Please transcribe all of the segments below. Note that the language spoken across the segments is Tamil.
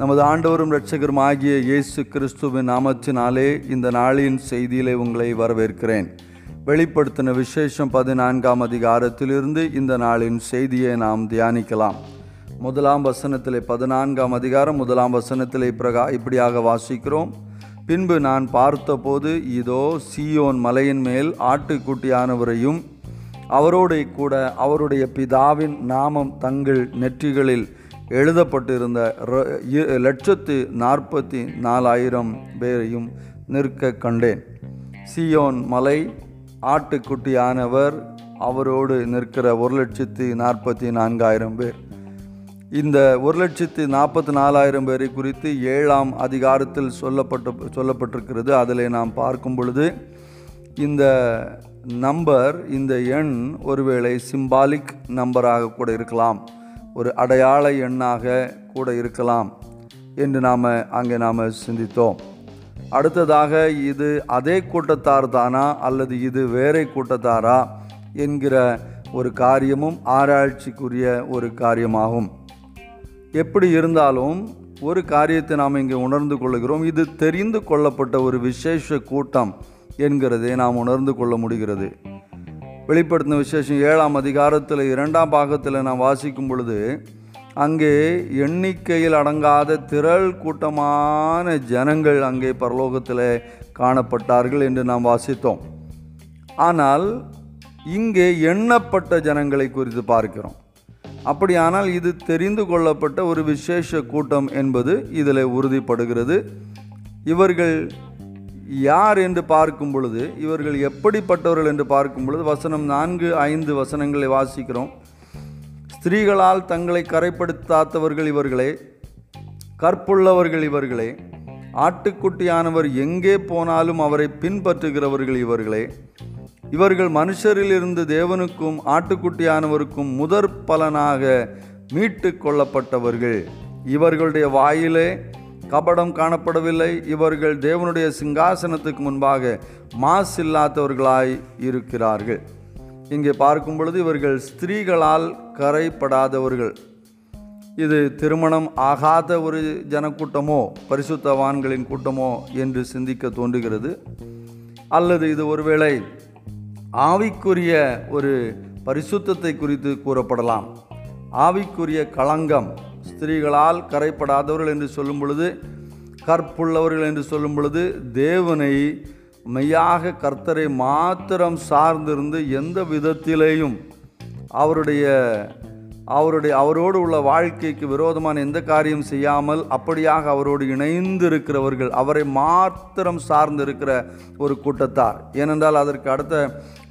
நமது ஆண்டவரும் இரட்சகரும் ஆகிய இயேசு கிறிஸ்துவின் நாமத்தினாலே இந்த நாளின் செய்தியிலே உங்களை வரவேற்கிறேன். வெளிப்படுத்தின விசேஷம் பதினான்காம் அதிகாரத்திலிருந்து இந்த நாளின் செய்தியை நாம் தியானிக்கலாம். முதலாம் வசனத்திலே பதினான்காம் அதிகாரம் முதலாம் வசனத்திலே பிரகா இப்படியாக வாசிக்கிறோம். பின்பு நான் பார்த்தபோது இதோ சீயோன் மலையின் மேல் ஆட்டுக்குட்டியானவரையும் அவரோடு கூட அவருடைய பிதாவின் நாமம் தங்கள் நெற்றிகளில் எழுதப்பட்டிருந்த லட்சத்து நாற்பத்தி நாலாயிரம் பேரையும் நிற்க கண்டேன். சியோன் மலை ஆட்டுக்குட்டியானவர் அவரோடு நிற்கிற ஒரு லட்சத்து நாற்பத்தி நான்காயிரம் பேர். இந்த ஒரு லட்சத்து நாற்பத்தி நாலாயிரம் பேரை குறித்து ஏழாம் அதிகாரத்தில் சொல்லப்பட்ட சொல்லப்பட்டிருக்கிறது. அதில் நாம் பார்க்கும் பொழுது இந்த நம்பர் இந்த எண் ஒருவேளை சிம்பாலிக் நம்பராக கூட இருக்கலாம். ஒரு அடையாள எண்ணாக கூட இருக்கலாம் என்று நாம் அங்கே நாம் சிந்தித்தோம். அடுத்ததாக இது அதே கூட்டத்தார் தானா அல்லது இது வேறே கூட்டத்தாரா என்கிற ஒரு காரியமும் ஆராய்ச்சிக்குரிய ஒரு காரியமாகும். எப்படி இருந்தாலும் ஒரு காரியத்தை நாம் இங்கே உணர்ந்து கொள்கிறோம் இது தெரிந்து கொள்ளப்பட்ட ஒரு விசேஷ கூட்டம் என்கிறதை நாம் உணர்ந்து கொள்ள முடிகிறது. வெளிப்படுத்தின விசேஷம் ஏழாம் அதிகாரத்தில் இரண்டாம் பாகத்தில் நாம் வாசிக்கும் பொழுது அங்கே எண்ணிக்கையில் அடங்காத திரள் கூட்டமான ஜனங்கள் அங்கே பரலோகத்தில் காணப்பட்டார்கள் என்று நாம் வாசித்தோம். ஆனால் இங்கே எண்ணப்பட்ட ஜனங்களை குறித்து பார்க்கிறோம். அப்படியானால் இது தெரிந்து கொள்ளப்பட்ட ஒரு விசேஷ கூட்டம் என்பது இதில் உறுதிப்படுகிறது. இவர்கள் யார் என்று பார்க்கும் பொழுது இவர்கள் எப்படிப்பட்டவர்கள் என்று பார்க்கும் பொழுது வசனம் நான்கு ஐந்து வசனங்களை வாசிக்கிறோம். ஸ்திரீகளால் தங்களை கரைப்படுத்தாத்தவர்கள் இவர்களே கற்புள்ளவர்கள் இவர்களே ஆட்டுக்குட்டியானவர் எங்கே போனாலும் அவரை பின்பற்றுகிறவர்கள் இவர்களே. இவர்கள் மனுஷரிலிருந்து தேவனுக்கும் ஆட்டுக்குட்டியானவருக்கும் முதற் பலனாக மீட்டு கொள்ளப்பட்டவர்கள். இவர்களுடைய வாயிலே கபடம் காணப்படவில்லை. இவர்கள் தேவனுடைய சிங்காசனத்துக்கு முன்பாக மாசில்லாதவர்களாய் இருக்கிறார்கள். இங்கே பார்க்கும் பொழுது இவர்கள் ஸ்திரீகளால் கரைப்படாதவர்கள். இது திருமணம் ஆகாத ஒரு ஜனக்கூட்டமோ பரிசுத்தவான்களின் கூட்டமோ என்று சிந்திக்க தோன்றுகிறது. அல்லது இது ஒருவேளை ஆவிக்குரிய ஒரு பரிசுத்தத்தை குறித்து கூறப்படலாம். ஆவிக்குரிய களங்கம் ஸ்திரீகளால் கரைப்படாதவர்கள் என்று சொல்லும் பொழுது கற்புள்ளவர்கள் என்று சொல்லும் பொழுது தேவனை மெய்யாக கர்த்தரை மாத்திரம் சார்ந்திருந்து எந்த விதத்திலேயும் அவருடைய அவருடைய அவரோடு உள்ள வாழ்க்கைக்கு விரோதமான எந்த காரியம் செய்யாமல் அப்படியாக அவரோடு இணைந்து இருக்கிறவர்கள் அவரை மாத்திரம் சார்ந்து இருக்கிற ஒரு கூட்டத்தார். ஏனென்றால் அதற்கு அடுத்த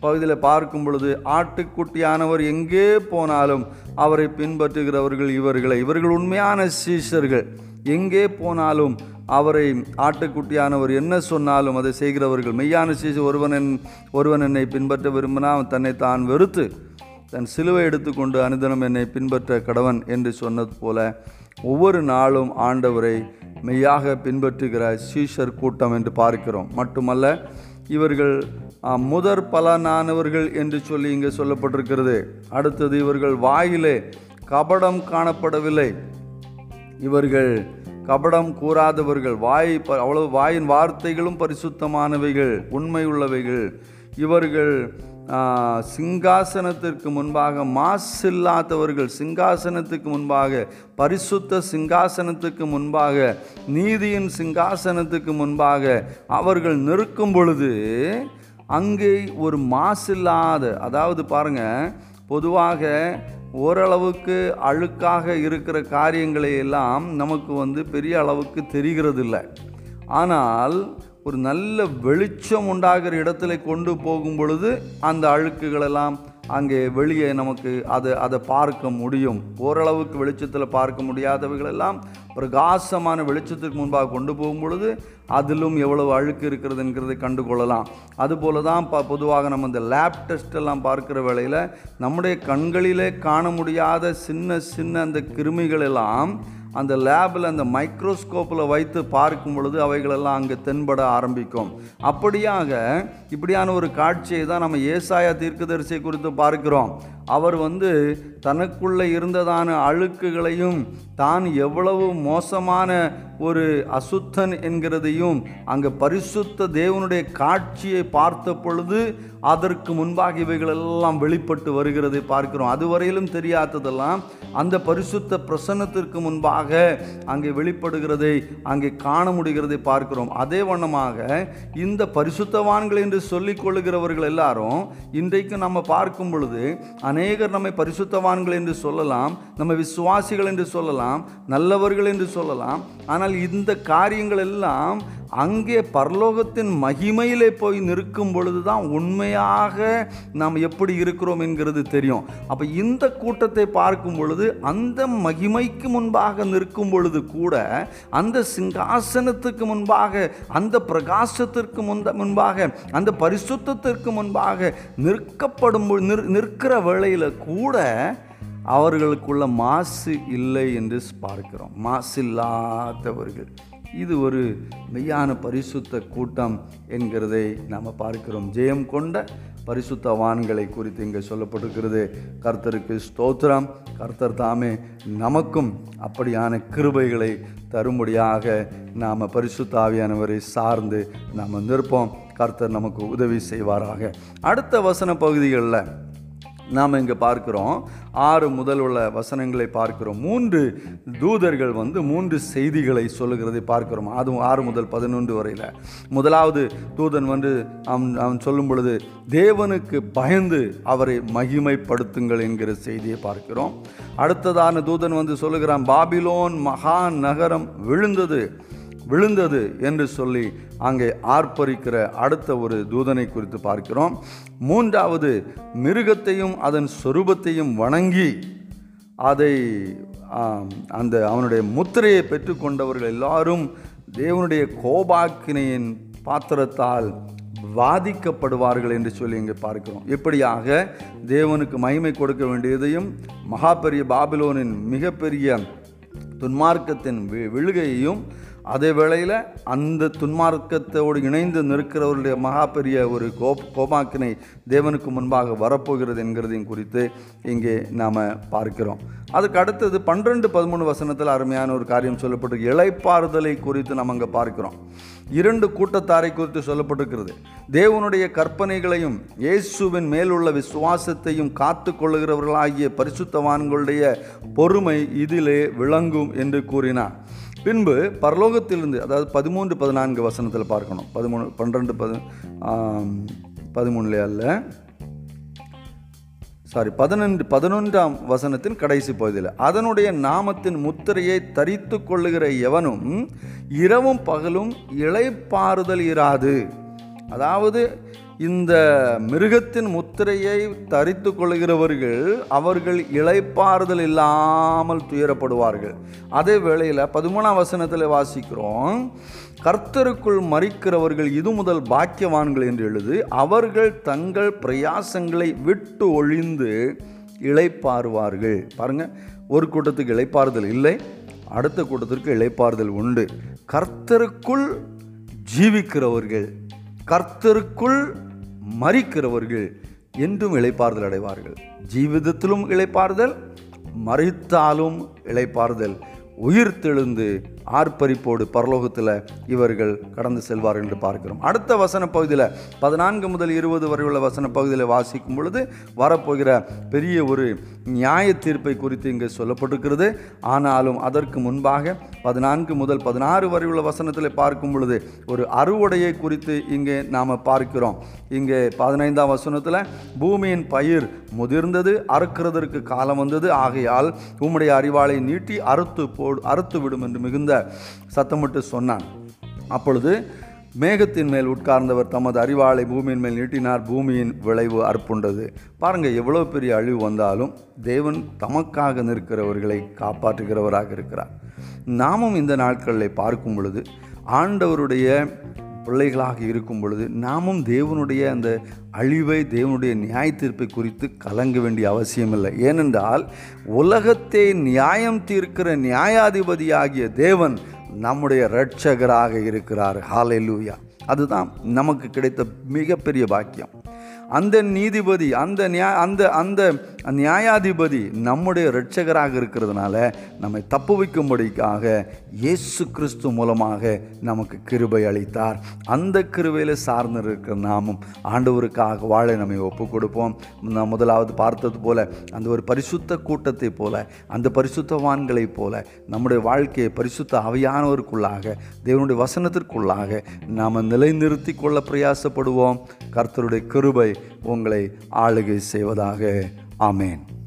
பகுதியில் பார்க்கும் பொழுது ஆட்டுக்குட்டியானவர் எங்கே போனாலும் அவரை பின்பற்றுகிறவர்கள் இவர்களை இவர்கள் உண்மையான சீஷர்கள். எங்கே போனாலும் அவரை ஆட்டுக்குட்டியானவர் என்ன சொன்னாலும் அதை செய்கிறவர்கள். மெய்யான சீசு ஒருவன் என் ஒருவன் என்னை பின்பற்ற விரும்பினா அவன் தன்னை தான் வெறுத்து தன் சிலுவை எடுத்துக்கொண்டு அனுதினம் என்னை பின்பற்ற கடவன் என்று சொன்னது போல ஒவ்வொரு நாளும் ஆண்டவரை மெய்யாக பின்பற்றுகிற சீஷர் கூட்டம் என்று பார்க்கிறோம். மட்டுமல்ல இவர்கள் முதற் பலனானவர்கள் என்று சொல்லி இங்கே சொல்லப்பட்டிருக்கிறது. அடுத்தது இவர்கள் வாயிலே கபடம் காணப்படவில்லை. இவர்கள் கபடம் கூறாதவர்கள் வாய் ப- அவ்வளவு வாயின் வார்த்தைகளும் பரிசுத்தமானவைகள் உண்மை உள்ளவைகள் இவர்கள் சிங்காசனத்திற்கு முன்பாக மாசில்லாதவர்கள் சிங்காசனத்துக்கு முன்பாக பரிசுத்த சிங்காசனத்துக்கு முன்பாக நீதியின் சிங்காசனத்துக்கு முன்பாக அவர்கள் நிற்கும் பொழுது அங்கே ஒரு மாசில்லாத அதாவது பாருங்கள் பொதுவாக ஓரளவுக்கு அழுக்காக இருக்கிற காரியங்களை எல்லாம் நமக்கு வந்து பெரிய அளவுக்கு தெரிகிறது இல்லை ஆனால் ஒரு நல்ல வெளிச்சம் உண்டாகிற இடத்துல கொண்டு போகும் பொழுது அந்த அழுக்குகளெல்லாம் அங்கே வெளியே நமக்கு அதை அதை பார்க்க முடியும். ஓரளவுக்கு வெளிச்சத்தில் பார்க்க முடியாதவைகளெல்லாம் பிரகாசமான வெளிச்சத்துக்கு முன்பாக கொண்டு போகும் பொழுது அதிலும் எவ்வளவு அழுக்கு இருக்கிறதுங்கிறதை கண்டு கொள்ளலாம் அதுபோல தான் ப பொதுவாக நம்ம இந்த லேப் டெஸ்ட்டெல்லாம் பார்க்குற வேளையில் நம்முடைய கண்களிலே காண முடியாத சின்ன சின்ன அந்த கிருமிகளெல்லாம் எல்லாம் அந்த லேபில் அந்த மைக்ரோஸ்கோப்பில் வைத்து பார்க்கும் பொழுது அவைகளெல்லாம் அங்கே தென்பட ஆரம்பிக்கும். அப்படியாக இப்படியான ஒரு காட்சியை தான் நம்ம ஏசாயா தீர்க்கதரிசியை குறித்து பார்க்கிறோம். அவர் வந்து தனக்குள்ளே இருந்ததான அழுக்குகளையும் தான் எவ்வளவு மோசமான ஒரு அசுத்தன் என்கிறதையும் அங்கே பரிசுத்த தேவனுடைய காட்சியை பார்த்த பொழுது அதற்கு முன்பாக இவைகளெல்லாம் வெளிப்பட்டு வருகிறதை பார்க்கிறோம். அதுவரையிலும் தெரியாததெல்லாம் அந்த பரிசுத்த பிரசன்னத்திற்கு முன்பாக அங்கே வெளிப்படுகிறதை அங்கே காண முடிகிறதை பார்க்கிறோம். அதே வண்ணமாக இந்த பரிசுத்தவான்கள் என்று சொல்லிக் கொள்ளுகிறவர்கள் எல்லாரும் இன்றைக்கு நம்ம பார்க்கும் பொழுது அநேகர் நம்மை பரிசுத்தவான்கள் என்று சொல்லலாம் நம்ம விசுவாசிகள் என்று சொல்லலாம் நல்லவர்கள் என்று சொல்லலாம். ஆனால் இந்த காரியங்கள் எல்லாம் அங்கே பரலோகத்தின் மகிமையிலே போய் நிற்கும் பொழுது தான் உண்மையாக நாம் எப்படி இருக்கிறோம் என்கிறது தெரியும். அப்போ இந்த கூட்டத்தை பார்க்கும் பொழுது அந்த மகிமைக்கு முன்பாக நிற்கும் பொழுது கூட அந்த சிங்காசனத்துக்கு முன்பாக அந்த பிரகாசத்திற்கு முந்த முன்பாக அந்த பரிசுத்தத்திற்கு முன்பாக நிற்கப்படும் நிற்கிற வேளையில் கூட அவர்களுக்குள்ள மாசு இல்லை என்று பார்க்கிறோம். மாசு இல்லாதவர்கள் இது ஒரு மெய்யான பரிசுத்த கூட்டம் என்கிறதை நாம் பார்க்கிறோம். ஜெயம் கொண்ட பரிசுத்தவான்களை குறித்து இங்கே சொல்லப்பட்டிருக்கிறது. கர்த்தருக்கு ஸ்தோத்திரம். கர்த்தர் தாமே நமக்கும் அப்படியான கிருபைகளை தரும்படியாக நாம் பரிசுத்தாவியானவரை சார்ந்து நாம் நிற்போம். கர்த்தர் நமக்கு உதவி செய்வாராக. அடுத்த வசன பகுதிகளில் நாம் இங்கே பார்க்குறோம். ஆறு முதல் உள்ள வசனங்களை பார்க்கிறோம். மூன்று தூதர்கள் வந்து மூன்று செய்திகளை சொல்லுகிறதை பார்க்கிறோம். அதுவும் ஆறு முதல் பதினொன்று வரையில். முதலாவது தூதன் வந்து அவன் அவன் சொல்லும் பொழுது தேவனுக்கு பயந்து அவரை மகிமைப்படுத்துங்கள் என்கிற செய்தியை பார்க்கிறோம். அடுத்ததான தூதன் வந்து சொல்லுகிறான் பாபிலோன் மகா நகரம் விழுந்தது. விழுந்தது என்று சொல்லி அங்கே ஆர்ப்பரிக்கிற அடுத்த ஒரு தூதனை குறித்து பார்க்கிறோம். மூன்றாவது மிருகத்தையும் அதன் சொரூபத்தையும் வணங்கி அதை அந்த அவனுடைய முத்திரையை பெற்றுக்கொண்டவர்கள் எல்லாரும் தேவனுடைய கோபாக்கினையின் பாத்திரத்தால் வாதிக்கப்படுவார்கள் என்று சொல்லி இங்கே பார்க்கிறோம். இப்படியாக தேவனுக்கு மகிமை கொடுக்க வேண்டியதையும் மகா பெரிய பாபிலோனின் மிகப்பெரிய துன்மார்க்கத்தின் வி- விழுகையையும் அதே வேளையில் அந்த துன்மார்க்கத்தோடு இணைந்து நிற்கிறவருடைய மகா பெரிய ஒரு கோப் கோபாக்கினை தேவனுக்கு முன்பாக வரப்போகிறது என்கிறதையும் குறித்து இங்கே நாம் பார்க்கிறோம். அதுக்கு அடுத்தது பன்னிரெண்டு பதிமூணு வசனத்தில் அருமையான ஒரு காரியம் சொல்லப்பட்டு இளைப்பாறுதலை குறித்து நம்ம அங்கே பார்க்கிறோம். இரண்டு கூட்டத்தாரை குறித்து சொல்லப்பட்டிருக்கிறது. தேவனுடைய கற்பனைகளையும் இயேசுவின் மேலுள்ள விசுவாசத்தையும் காத்து கொள்ளுகிறவர்களாகிய பரிசுத்தவான்களுடைய பொறுமை இதிலே விளங்கும் என்று கூறினார். பின்பு பரலோகத்திலிருந்து அதாவது பதிமூன்று பதினான்கு வசனத்தில் பார்க்கணும். பதிமூணு பன்னிரெண்டு பதி பதிமூணுலே அல்ல. சாரி பதினெண்டு பதினொன்றாம் வசனத்தின் கடைசி பகுதியில். அதனுடைய நாமத்தின் முத்திரையை தரித்து கொள்ளுகிற எவனும் இரவும் பகலும் இலைப்பாறுதல் இராது. அதாவது இந்த மிருகத்தின் முத்திரையை தரித்து கொள்கிறவர்கள் அவர்கள் இழைப்பாறுதல் இல்லாமல் துயரப்படுவார்கள். அதே வேளையில் பதிமூணாம் வசனத்தில் வாசிக்கிறோம் கர்த்தருக்குள் மறிக்கிறவர்கள் இது முதல் பாக்கியவான்கள் என்று எழுது அவர்கள் தங்கள் பிரயாசங்களை விட்டு ஒழிந்து இழைப்பாறுவார்கள் பாருங்கள் ஒரு கூட்டத்துக்கு இழைப்பாறுதல் இல்லை அடுத்த கூட்டத்திற்கு இளைப்பாறுதல் உண்டு. கர்த்தருக்குள் ஜீவிக்கிறவர்கள் கர்த்தருக்குள் மறிக்கிறவர்கள் என்றும் இழைப்பாறுதல் அடைவார்கள். ஜீவிதத்திலும் இழைப்பாறுதல் மறித்தாலும் இழைப்பாறுதல் உயிர் தெழுந்து ஆர்ப்பரிப்போடு பரலோகத்தில் இவர்கள் கடந்து செல்வார்கள் என்று பார்க்கிறோம். அடுத்த வசன பகுதியில் பதினான்கு முதல் இருபது வரை உள்ள வசன பகுதியில் வாசிக்கும் பொழுது வரப்போகிற பெரிய ஒரு நியாய தீர்ப்பை குறித்து இங்கே சொல்லப்பட்டிருக்கிறது. ஆனாலும் அதற்கு முன்பாக பதினான்கு முதல் பதினாறு வரை உள்ள வசனத்தில் பார்க்கும் பொழுது ஒரு அறுவடையை குறித்து இங்கே நாம் பார்க்கிறோம். இங்கே பதினைந்தாம் வசனத்தில் பூமியின் பயிர் முதிர்ந்தது அறுக்கிறதற்கு காலம் வந்தது. ஆகையால் உம்முடைய அறிவாளை நீட்டி அறுத்து போ அறுத்து விடும் என்று மிகுந்த சத்தமிட்டு சொன்னான். அப்பொழுது மேகத்தின் மேல் உட்கார்ந்தவர் தமது அறிவாளை பூமியின் மேல் நீட்டினார். பூமியின் விளைவு அற்புண்டது பாருங்க எவ்வளோ பெரிய அழிவு வந்தாலும் தேவன் தமக்காக நிற்கிறவர்களை காப்பாற்றுகிறவராக இருக்கிறார். நாமும் இந்த நாட்களில் பார்க்கும் பொழுது ஆண்டவருடைய பிள்ளைகளாக இருக்கும் பொழுது நாமும் தேவனுடைய அந்த அழிவை தேவனுடைய நியாய தீர்ப்பை குறித்து கலங்க வேண்டிய அவசியமில்லை. ஏனென்றால் உலகத்தை நியாயம் தீர்க்கிற நியாயாதிபதியாகிய தேவன் நம்முடைய இரட்சகராக இருக்கிறார். ஹalleluya. அதுதான் நமக்கு கிடைத்த மிகப்பெரிய பாக்கியம். அந்த நீதிபதி அந்த நியா அந்த அந்த நியாயாதிபதி நம்முடைய இரட்சகராக இருக்கிறதுனால நம்மை தப்பு வைக்கும்படிக்காக இயேசு கிறிஸ்து மூலமாக நமக்கு கிருபை அளித்தார். அந்த கிருபையில் சார்ந்து இருக்கிற நாமும் ஆண்டவருக்காக வாழ நம்மை ஒப்பு கொடுப்போம் நான் முதலாவது பார்த்தது போல அந்த ஒரு பரிசுத்த கூட்டத்தை போல அந்த பரிசுத்தவான்களைப் போல நம்முடைய வாழ்க்கையை பரிசுத்த அவையானவருக்குள்ளாக தேவனுடைய வசனத்திற்குள்ளாக நாம் நிலைநிறுத்தி கொள்ள பிரயாசப்படுவோம். கர்த்தருடைய கிருபை உங்களை ஆளுகை செய்வதாக. Amen.